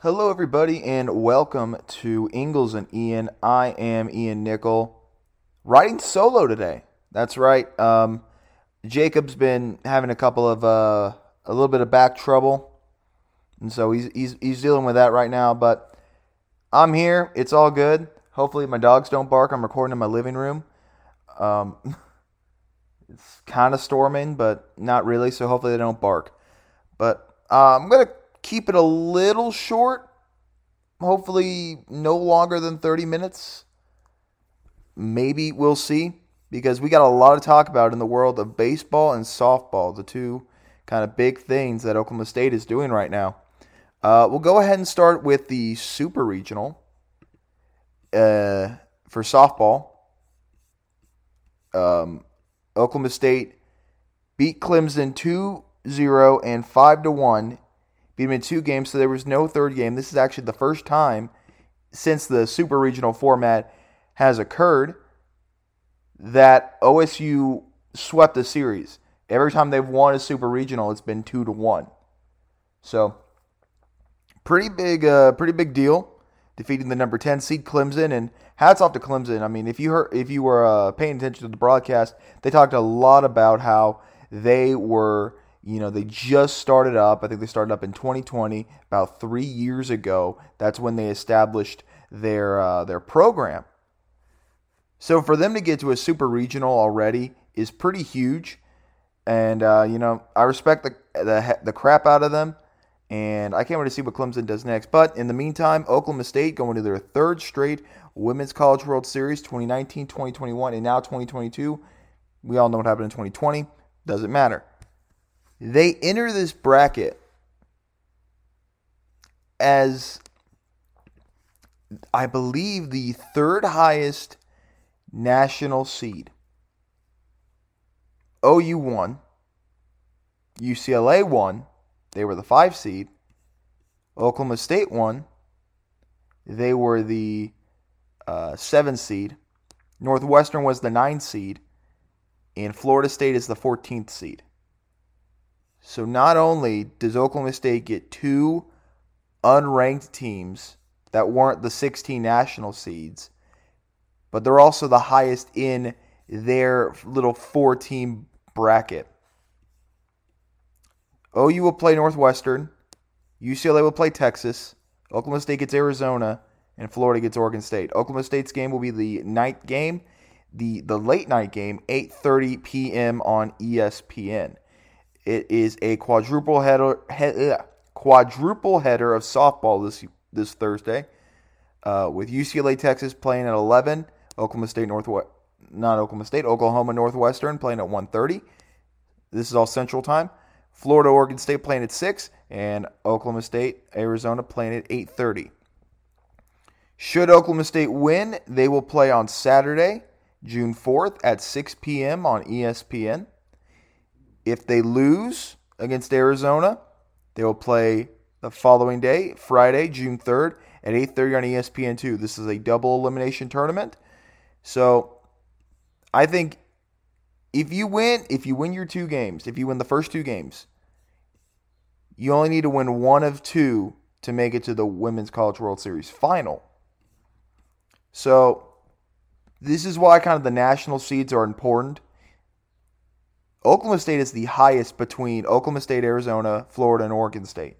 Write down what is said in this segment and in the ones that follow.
Hello, everybody, and welcome to Ingles and Ian. I am Ian Nickel, riding solo today. That's right. Um, Jacob's been having a couple of uh, a little bit of back trouble, and so he's he's he's dealing with that right now. But I'm here. It's all good. Hopefully, my dogs don't bark. I'm recording in my living room. Um, it's kind of storming, but not really. So hopefully, they don't bark. But uh, I'm gonna keep it a little short. Hopefully, no longer than 30 minutes. Maybe we'll see because we got a lot to talk about in the world of baseball and softball, the two kind of big things that Oklahoma State is doing right now. Uh, we'll go ahead and start with the Super Regional uh, for softball. Um, Oklahoma State beat Clemson 2 0 and 5 to 1 beat them in two games, so there was no third game. This is actually the first time since the super regional format has occurred that OSU swept a series. Every time they've won a super regional, it's been two to one. So pretty big, uh, pretty big deal. Defeating the number ten seed Clemson, and hats off to Clemson. I mean, if you heard, if you were uh, paying attention to the broadcast, they talked a lot about how they were you know, they just started up. I think they started up in 2020, about three years ago. That's when they established their uh, their program. So for them to get to a super regional already is pretty huge, and uh, you know I respect the, the the crap out of them, and I can't wait to see what Clemson does next. But in the meantime, Oklahoma State going to their third straight Women's College World Series, 2019, 2021, and now 2022. We all know what happened in 2020. Doesn't matter. They enter this bracket as, I believe, the third highest national seed. OU won. UCLA won. They were the five seed. Oklahoma State won. They were the uh, seven seed. Northwestern was the nine seed. And Florida State is the 14th seed. So not only does Oklahoma State get two unranked teams that weren't the 16 national seeds, but they're also the highest in their little four team bracket. OU will play Northwestern, UCLA will play Texas, Oklahoma State gets Arizona, and Florida gets Oregon State. Oklahoma State's game will be the night game, the the late night game, 8:30 p.m. on ESPN. It is a quadruple header, he, quadruple header of softball this this Thursday, uh, with UCLA Texas playing at 11, Oklahoma State Northwest, not Oklahoma State, Oklahoma Northwestern playing at 1:30. This is all Central Time. Florida Oregon State playing at 6, and Oklahoma State Arizona playing at 8:30. Should Oklahoma State win, they will play on Saturday, June 4th at 6 p.m. on ESPN. If they lose against Arizona, they will play the following day, Friday, June 3rd at 8:30 on ESPN2. This is a double elimination tournament. So, I think if you win, if you win your two games, if you win the first two games, you only need to win one of two to make it to the Women's College World Series final. So, this is why kind of the national seeds are important Oklahoma State is the highest between Oklahoma State, Arizona, Florida, and Oregon State.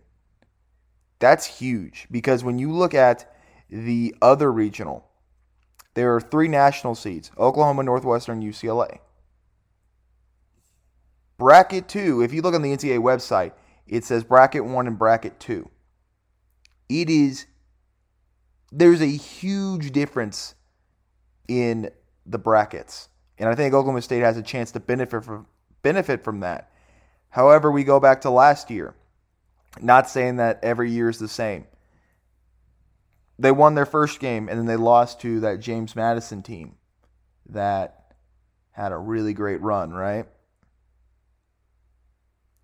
That's huge because when you look at the other regional, there are three national seeds Oklahoma, Northwestern, UCLA. Bracket two, if you look on the NCAA website, it says bracket one and bracket two. It is, there's a huge difference in the brackets. And I think Oklahoma State has a chance to benefit from, benefit from that. However, we go back to last year. Not saying that every year is the same. They won their first game and then they lost to that James Madison team that had a really great run, right?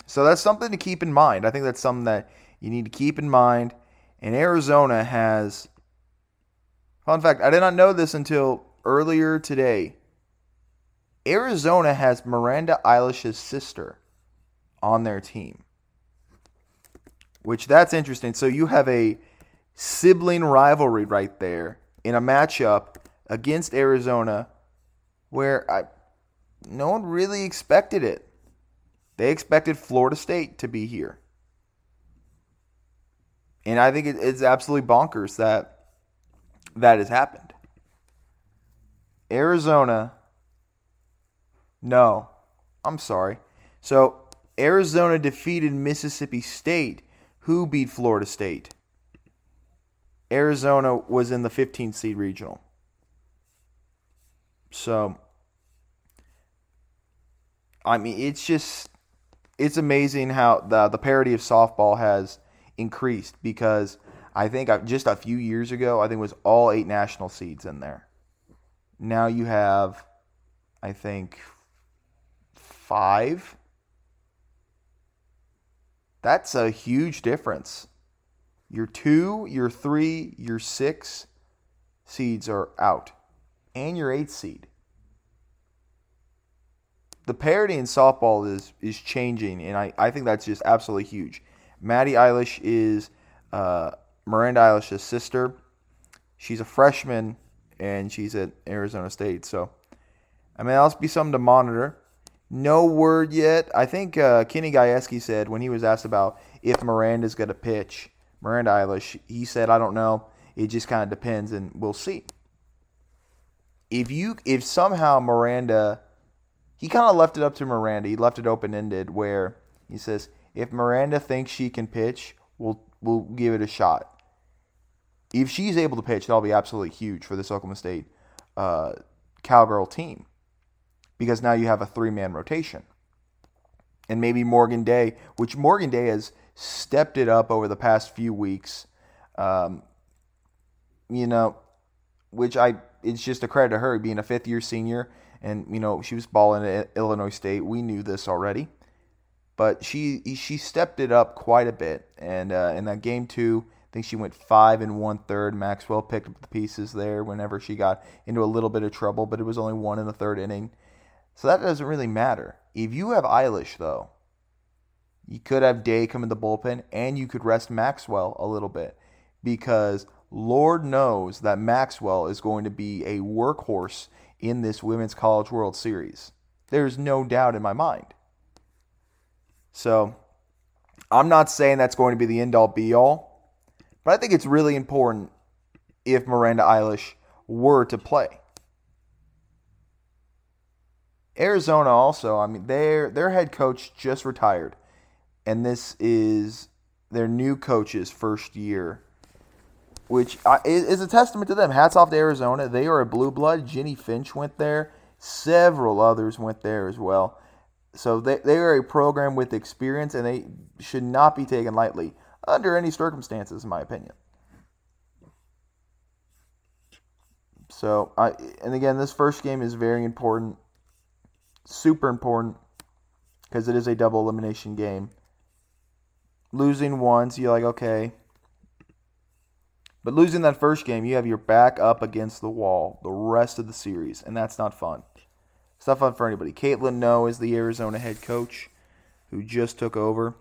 So that's something to keep in mind. I think that's something that you need to keep in mind. And Arizona has, fun fact, I did not know this until earlier today. Arizona has Miranda Elish's sister on their team, which that's interesting. So you have a sibling rivalry right there in a matchup against Arizona where I no one really expected it. They expected Florida State to be here. And I think it's absolutely bonkers that that has happened. Arizona, no, I'm sorry. So Arizona defeated Mississippi State, who beat Florida State. Arizona was in the 15th seed regional. So, I mean, it's just it's amazing how the the parity of softball has increased because I think uh, just a few years ago, I think it was all eight national seeds in there. Now you have, I think, five. That's a huge difference. Your two, your three, your six seeds are out, and your eight seed the parity in softball is is changing, and I, I think that's just absolutely huge. Maddie Elish is uh, Miranda Elish's sister. She's a freshman, and she's at Arizona State. So, I mean, that'll be something to monitor. No word yet. I think uh, Kenny Gajewski said when he was asked about if Miranda's going to pitch, Miranda Elish, he said, I don't know. It just kind of depends, and we'll see. If you, if somehow Miranda he kind of left it up to Miranda. He left it open ended where he says, if Miranda thinks she can pitch, we'll we'll give it a shot. If she's able to pitch, that'll be absolutely huge for this Oklahoma State uh, Cowgirl team because now you have a three man rotation. And maybe Morgan Day, which Morgan Day has stepped it up over the past few weeks. Um, you know, which I it's just a credit to her being a fifth year senior and you know she was balling at Illinois State. We knew this already, but she she stepped it up quite a bit. And uh, in that game two, I think she went five and one third. Maxwell picked up the pieces there whenever she got into a little bit of trouble, but it was only one in the third inning, so that doesn't really matter. If you have Elish though, you could have Day come in the bullpen, and you could rest Maxwell a little bit because Lord knows that Maxwell is going to be a workhorse in this Women's College World Series. There's no doubt in my mind. So, I'm not saying that's going to be the end all be all, but I think it's really important if Miranda Elish were to play. Arizona also, I mean, their their head coach just retired, and this is their new coach's first year which is a testament to them. Hats off to Arizona. They are a blue blood. Jennie Finch went there. Several others went there as well. So they, they are a program with experience, and they should not be taken lightly under any circumstances, in my opinion. So, I and again, this first game is very important, super important, because it is a double elimination game. Losing once, you're like, okay, but losing that first game, you have your back up against the wall the rest of the series, and that's not fun. It's not fun for anybody. Caitlin Lowe is the Arizona head coach who just took over.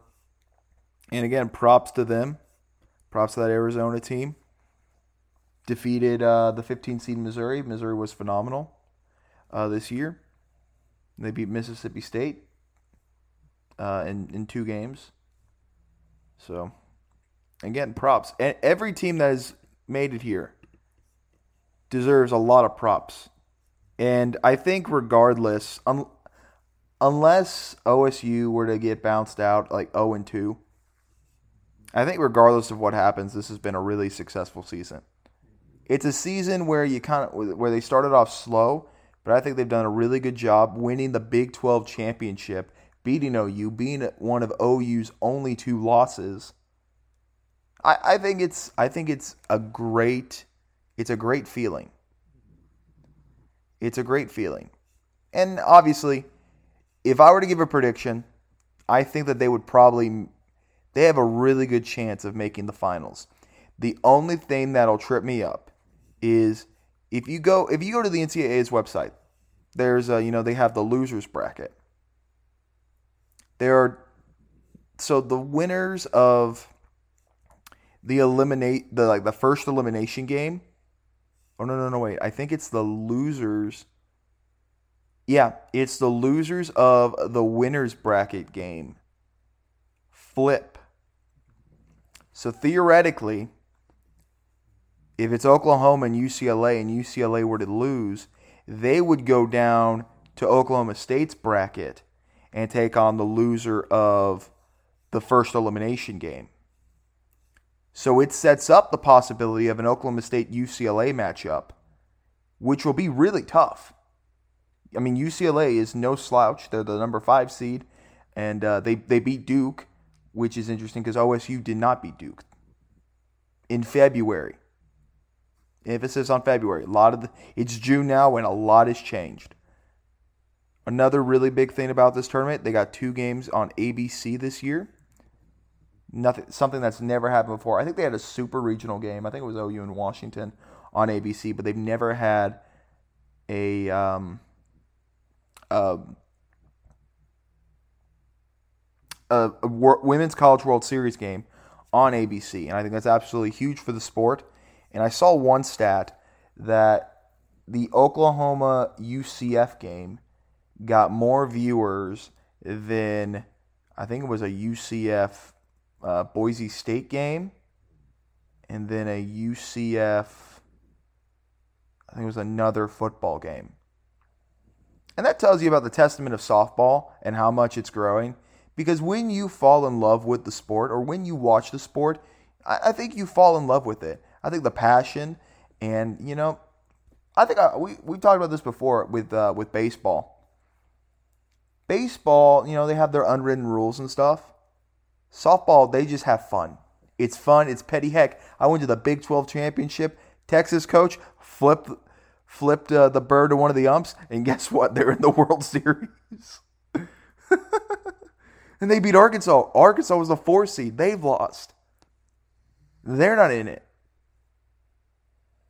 And again, props to them. Props to that Arizona team. Defeated uh, the 15 seed Missouri. Missouri was phenomenal uh, this year. They beat Mississippi State uh, in, in two games. So Again, props. And every team that has made it here deserves a lot of props. And I think, regardless, un- unless OSU were to get bounced out like 0 and 2, I think, regardless of what happens, this has been a really successful season. It's a season where you kind of where they started off slow, but I think they've done a really good job winning the Big 12 championship, beating OU, being one of OU's only two losses I, I think it's I think it's a great it's a great feeling. It's a great feeling. And obviously, if I were to give a prediction, I think that they would probably they have a really good chance of making the finals. The only thing that'll trip me up is if you go if you go to the NCAA's website, there's a, you know they have the losers bracket. There are so the winners of the eliminate the like the first elimination game. Oh no no no wait! I think it's the losers. Yeah, it's the losers of the winners bracket game. Flip. So theoretically, if it's Oklahoma and UCLA and UCLA were to lose, they would go down to Oklahoma State's bracket and take on the loser of the first elimination game. So it sets up the possibility of an Oklahoma State UCLA matchup, which will be really tough. I mean, UCLA is no slouch. They're the number five seed, and uh, they, they beat Duke, which is interesting because OSU did not beat Duke in February. Emphasis on February. A lot of the, it's June now, and a lot has changed. Another really big thing about this tournament, they got two games on ABC this year. Nothing, something that's never happened before. I think they had a super regional game. I think it was OU in Washington on ABC, but they've never had a um, a, a, a women's college World Series game on ABC, and I think that's absolutely huge for the sport. And I saw one stat that the Oklahoma UCF game got more viewers than I think it was a UCF uh, Boise State game, and then a UCF. I think it was another football game. And that tells you about the testament of softball and how much it's growing. Because when you fall in love with the sport or when you watch the sport, I, I think you fall in love with it. I think the passion and, you know, I think I, we, we talked about this before with, uh, with baseball. Baseball, you know, they have their unwritten rules and stuff. Softball, they just have fun. It's fun. It's petty. Heck, I went to the Big 12 championship. Texas coach flipped flipped uh, the bird to one of the umps, and guess what? They're in the World Series. and they beat Arkansas. Arkansas was the four seed. They've lost. They're not in it.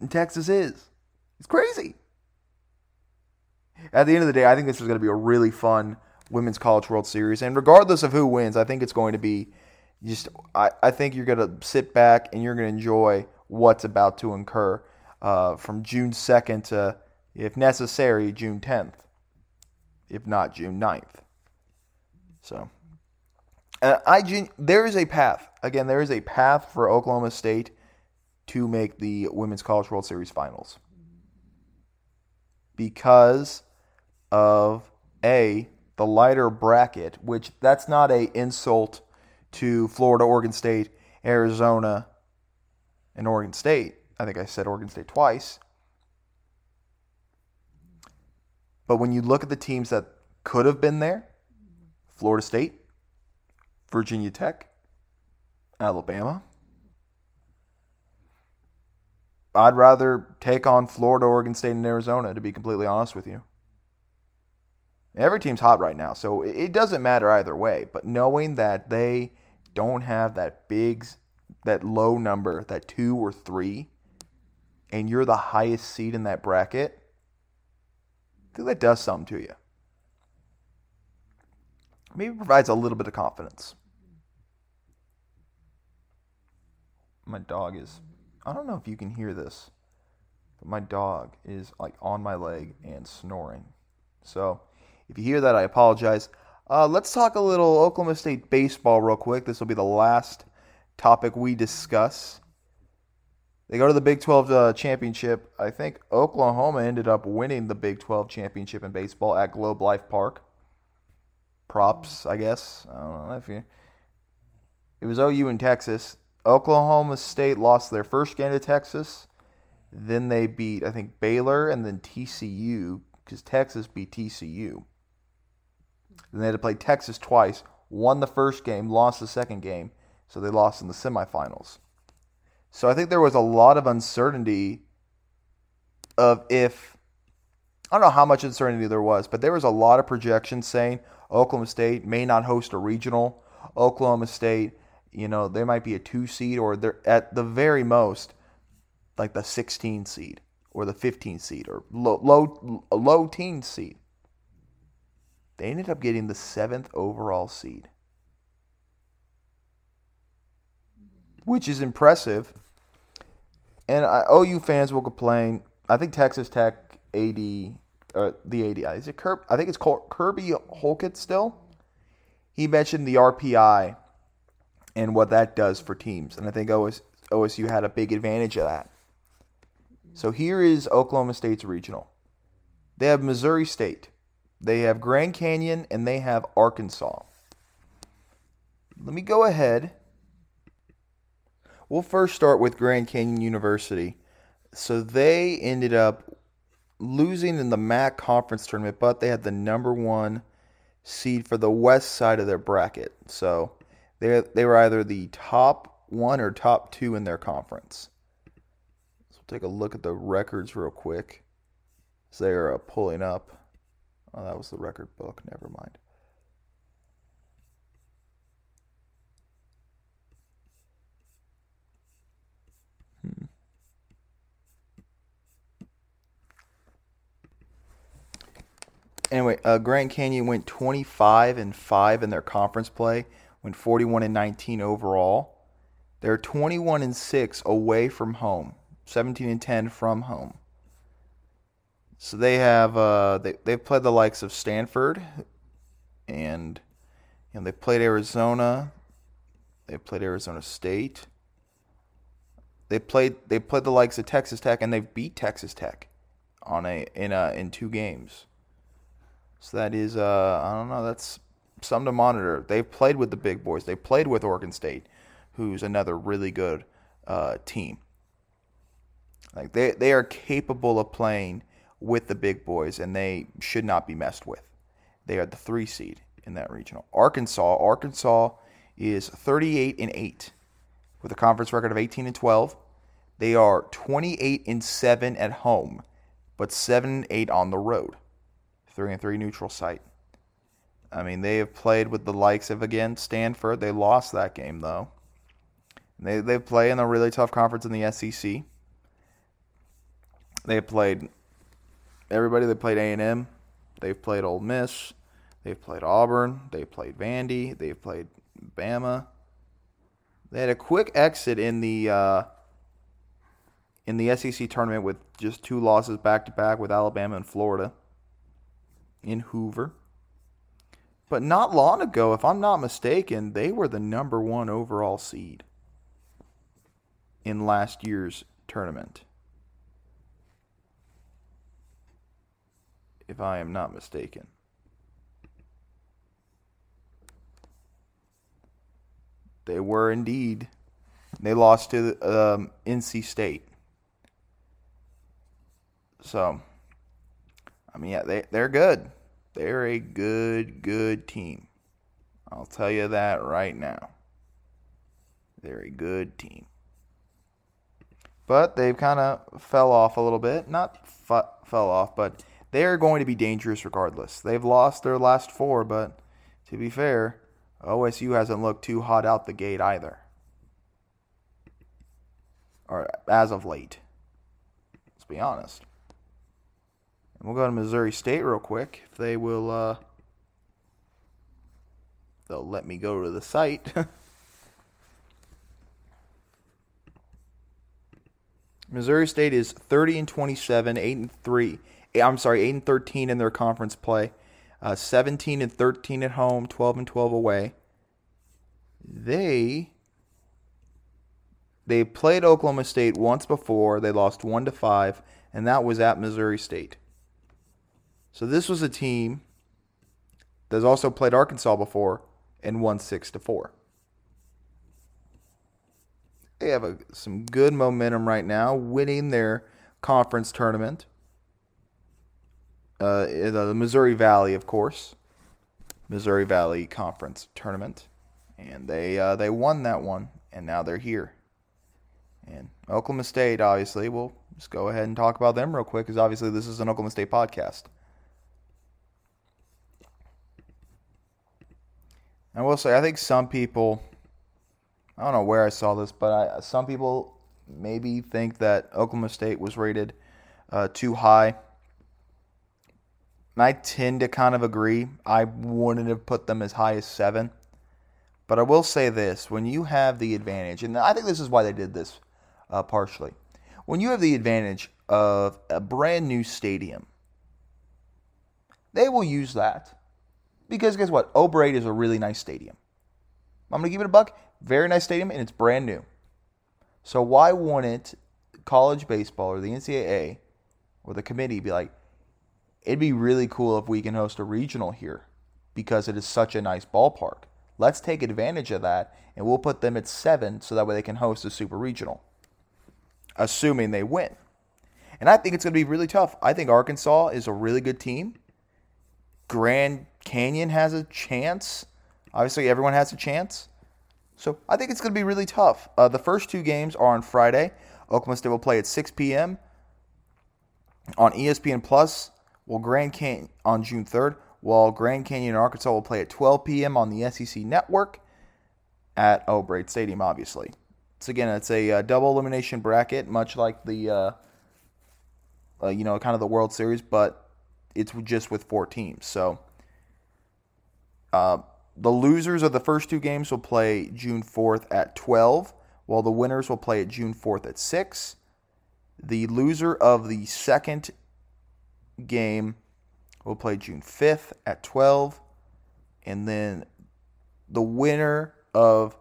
And Texas is. It's crazy. At the end of the day, I think this is going to be a really fun Women's College World Series. And regardless of who wins, I think it's going to be just, I, I think you're going to sit back and you're going to enjoy what's about to incur uh, from June 2nd to, if necessary, June 10th, if not June 9th. So, uh, I there is a path. Again, there is a path for Oklahoma State to make the Women's College World Series finals because of a the lighter bracket, which that's not a insult to Florida, Oregon State, Arizona, and Oregon State. I think I said Oregon State twice. But when you look at the teams that could have been there, Florida State, Virginia Tech, Alabama, I'd rather take on Florida, Oregon State, and Arizona, to be completely honest with you. Every team's hot right now, so it doesn't matter either way. But knowing that they don't have that big, that low number, that two or three, and you're the highest seed in that bracket, I think that does something to you. Maybe provides a little bit of confidence. My dog is, I don't know if you can hear this, but my dog is like on my leg and snoring. So, if you hear that, I apologize. Uh, let's talk a little Oklahoma State baseball real quick. This will be the last topic we discuss. They go to the Big 12 uh, championship. I think Oklahoma ended up winning the Big 12 championship in baseball at Globe Life Park. Props, I guess. I don't know if you. It was OU in Texas. Oklahoma State lost their first game to Texas. Then they beat, I think, Baylor and then TCU because Texas beat TCU. Then they had to play Texas twice, won the first game, lost the second game, so they lost in the semifinals. So I think there was a lot of uncertainty of if I don't know how much uncertainty there was, but there was a lot of projections saying Oklahoma State may not host a regional. Oklahoma State, you know, they might be a two seed or they're at the very most like the 16 seed or the 15 seed or low low low teen seed. They ended up getting the seventh overall seed, which is impressive. And I, OU fans will complain. I think Texas Tech AD, uh, the AD, is it Kirby? I think it's called Kirby Hocutt still. He mentioned the RPI and what that does for teams, and I think OS, OSU had a big advantage of that. So here is Oklahoma State's regional. They have Missouri State, they have Grand Canyon, and they have Arkansas. Let me go ahead. We'll first start with Grand Canyon University. So they ended up losing in the MAC conference tournament, but they had the number one seed for the west side of their bracket. So they they were either the top one or top two in their conference. So we'll take a look at the records real quick. As they're uh, pulling up. Oh, that was the record book. Never mind. Hmm. Anyway, uh, Grand Canyon went 25 and 5 in their conference play, went 41 and 19 overall. They're 21 and 6 away from home, 17 and 10 from home. So they have uh, they they've played the likes of Stanford, and you know they played Arizona, they played Arizona State. They played they played the likes of Texas Tech, and they've beat Texas Tech on a in a in two games. So that is uh I don't know that's something to monitor. They've played with the big boys. They played with Oregon State, who's another really good uh, team. Like they they are capable of playing with the big boys, and they should not be messed with. They are the three seed in that regional. Arkansas, Arkansas is 38 and 8 with a conference record of 18 and 12. They are 28 and 7 at home, but 7 and 8 on the road. 3 and 3 neutral site. I mean, they have played with the likes of again Stanford. They lost that game though. They they play in a really tough conference in the SEC. They played everybody. They played A and M. They've played Ole Miss. They've played Auburn. They've played Vandy. They've played Bama. They had a quick exit in the uh, in the SEC tournament with just two losses back to back with Alabama and Florida in Hoover. But not long ago, if I'm not mistaken, they were the number one overall seed in last year's tournament. If I am not mistaken. They were indeed. They lost to um, NC State. So, I mean, yeah, they, they're good. They're a good, good team. I'll tell you that right now. They're a good team. But they've kind of fell off a little bit. Not fell off, but they're going to be dangerous regardless. They've lost their last four, but to be fair, OSU hasn't looked too hot out the gate either. Or as of late. Let's be honest. And we'll go to Missouri State real quick. If they will, uh, they'll let me go to the site. Missouri State is 30 and 27, 8 and 3. I'm sorry, 8 and 13 in their conference play. Uh, 17 and 13 at home, 12 and 12 away. They they played Oklahoma State once before. They lost 1 to 5, and that was at Missouri State. So this was a team that's also played Arkansas before and won 6 to 4. They have a, some good momentum right now, winning their conference tournament. Uh, the Missouri Valley, of course, Missouri Valley Conference tournament, and they uh, they won that one, and now they're here. And Oklahoma State, obviously, we'll just go ahead and talk about them real quick because obviously this is an Oklahoma State podcast. I will say, I think some people, I don't know where I saw this, but I, some people maybe think that Oklahoma State was rated uh, too high. I tend to kind of agree. I wouldn't have put them as high as seven. But I will say this when you have the advantage, and I think this is why they did this uh, partially. When you have the advantage of a brand new stadium, they will use that. Because guess what? O'Brate is a really nice stadium. I'm going to give it a buck. Very nice stadium, and it's brand new. So why wouldn't college baseball or the NCAA or the committee be like, it'd be really cool if we can host a regional here because it is such a nice ballpark. Let's take advantage of that and we'll put them at seven so that way they can host a super regional, assuming they win. And I think it's going to be really tough. I think Arkansas is a really good team. Grand Canyon has a chance. Obviously, everyone has a chance. So I think it's going to be really tough. Uh, the first two games are on Friday. Oklahoma State will play at 6 p.m. on ESPN Plus. While Grand Canyon on June 3rd, while Grand Canyon and Arkansas will play at 12 p.m. on the SEC Network at O'Brate Stadium. Obviously, so again, it's a uh, double elimination bracket, much like the uh, uh, you know kind of the World Series, but it's just with four teams. So. Uh, the losers of the first two games will play June 4th at 12, while the winners will play at June 4th at 6. The loser of the second game will play June 5th at 12. And then the winner of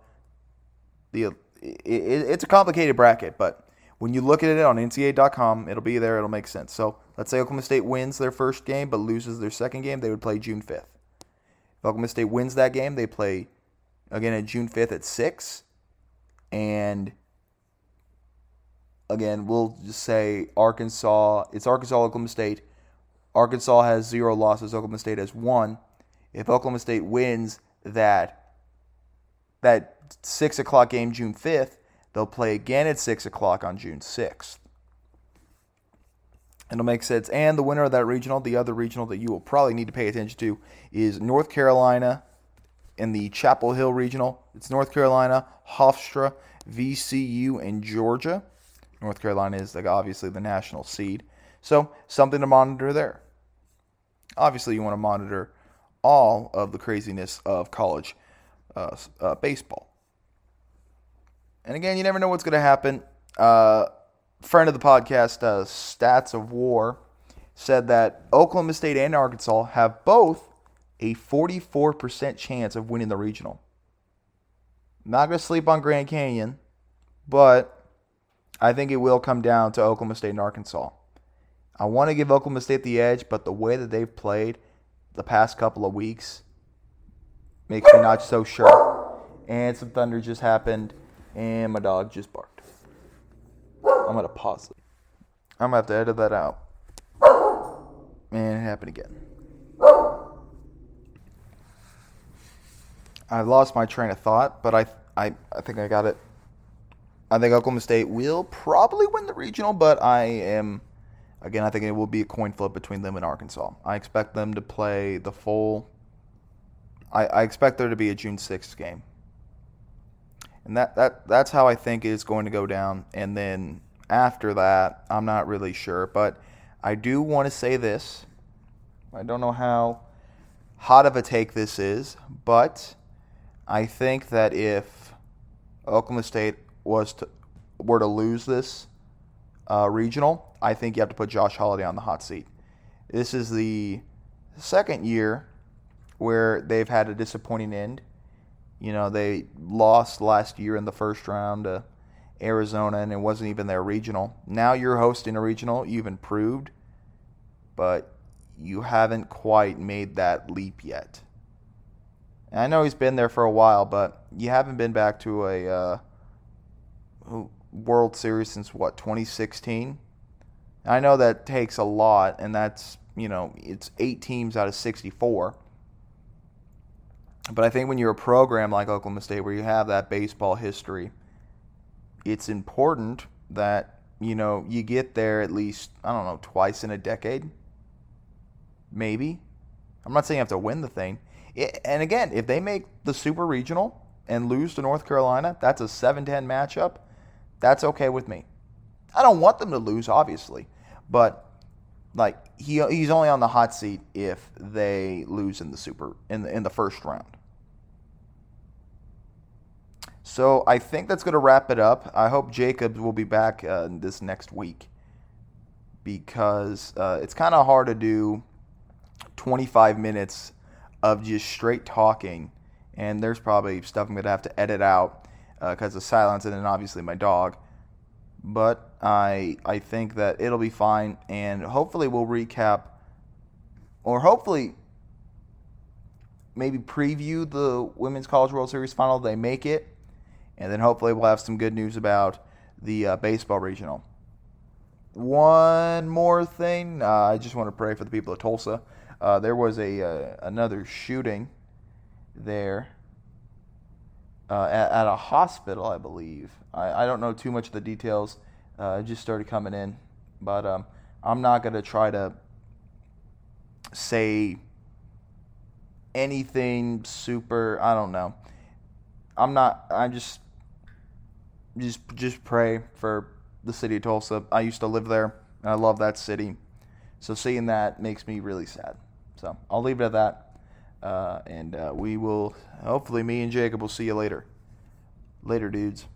the. It, it, it's a complicated bracket, but when you look at it on NCAA.com, it'll be there. It'll make sense. So let's say Oklahoma State wins their first game but loses their second game, they would play June 5th. Oklahoma State wins that game, they play again at June 5th at 6. And again, we'll just say Arkansas, it's Arkansas, Oklahoma State. Arkansas has zero losses, Oklahoma State has one. If Oklahoma State wins that that six o'clock game June 5th, they'll play again at six o'clock on June 6th. It'll make sense. And the winner of that regional, the other regional that you will probably need to pay attention to, is North Carolina in the Chapel Hill regional. It's North Carolina, Hofstra, VCU, and Georgia. North Carolina is like obviously the national seed. So something to monitor there. Obviously, you want to monitor all of the craziness of college uh, uh, baseball. And again, you never know what's going to happen. Uh, friend of the podcast, uh, Stats of War, said that Oklahoma State and Arkansas have both a 44% chance of winning the regional. Not going to sleep on Grand Canyon, but I think it will come down to Oklahoma State and Arkansas. I want to give Oklahoma State the edge, but the way that they've played the past couple of weeks makes me not so sure. And some thunder just happened, and my dog just barked. I'm gonna pause it. I'm gonna have to edit that out. Man, it happened again. I lost my train of thought, but I, I, I think I got it. I think Oklahoma State will probably win the regional, but I am, again, I think it will be a coin flip between them and Arkansas. I expect them to play the full. I, I expect there to be a June 6th game. And that, that that's how I think it's going to go down. And then after that, I'm not really sure. But I do want to say this. I don't know how hot of a take this is, but I think that if Oklahoma State was to were to lose this uh, regional, I think you have to put Josh Holliday on the hot seat. This is the second year where they've had a disappointing end. You know, they lost last year in the first round Arizona, and it wasn't even their regional. Now you're hosting a regional. You've improved, but you haven't quite made that leap yet. And I know he's been there for a while, but you haven't been back to a uh, World Series since what 2016. I know that takes a lot, and that's you know it's eight teams out of 64. But I think when you're a program like Oklahoma State, where you have that baseball history, it's important that you know you get there at least I don't know twice in a decade, maybe. I'm not saying you have to win the thing. It, and again, if they make the Super Regional and lose to North Carolina, that's a 7-10 matchup. That's okay with me. I don't want them to lose, obviously, but like he he's only on the hot seat if they lose in the super in the in the first round. So I think that's going to wrap it up. I hope Jacobs will be back uh, this next week because uh, it's kind of hard to do 25 minutes of just straight talking, and there's probably stuff I'm going to have to edit out because uh, of silence, and then obviously my dog. But I I think that it'll be fine, and hopefully we'll recap, or hopefully maybe preview the Women's College World Series final. They make it and then hopefully we'll have some good news about the uh, baseball regional. One more thing, uh, I just want to pray for the people of Tulsa. Uh, there was a uh, another shooting there uh, at, at, a hospital, I believe. I, I, don't know too much of the details. Uh, it just started coming in, but um, I'm not going to try to say anything super. I don't know. I'm not. I'm just just just pray for the city of Tulsa. I used to live there, and I love that city. So seeing that makes me really sad. So I'll leave it at that, uh, and uh, we will hopefully me and Jacob will see you later. Later, dudes.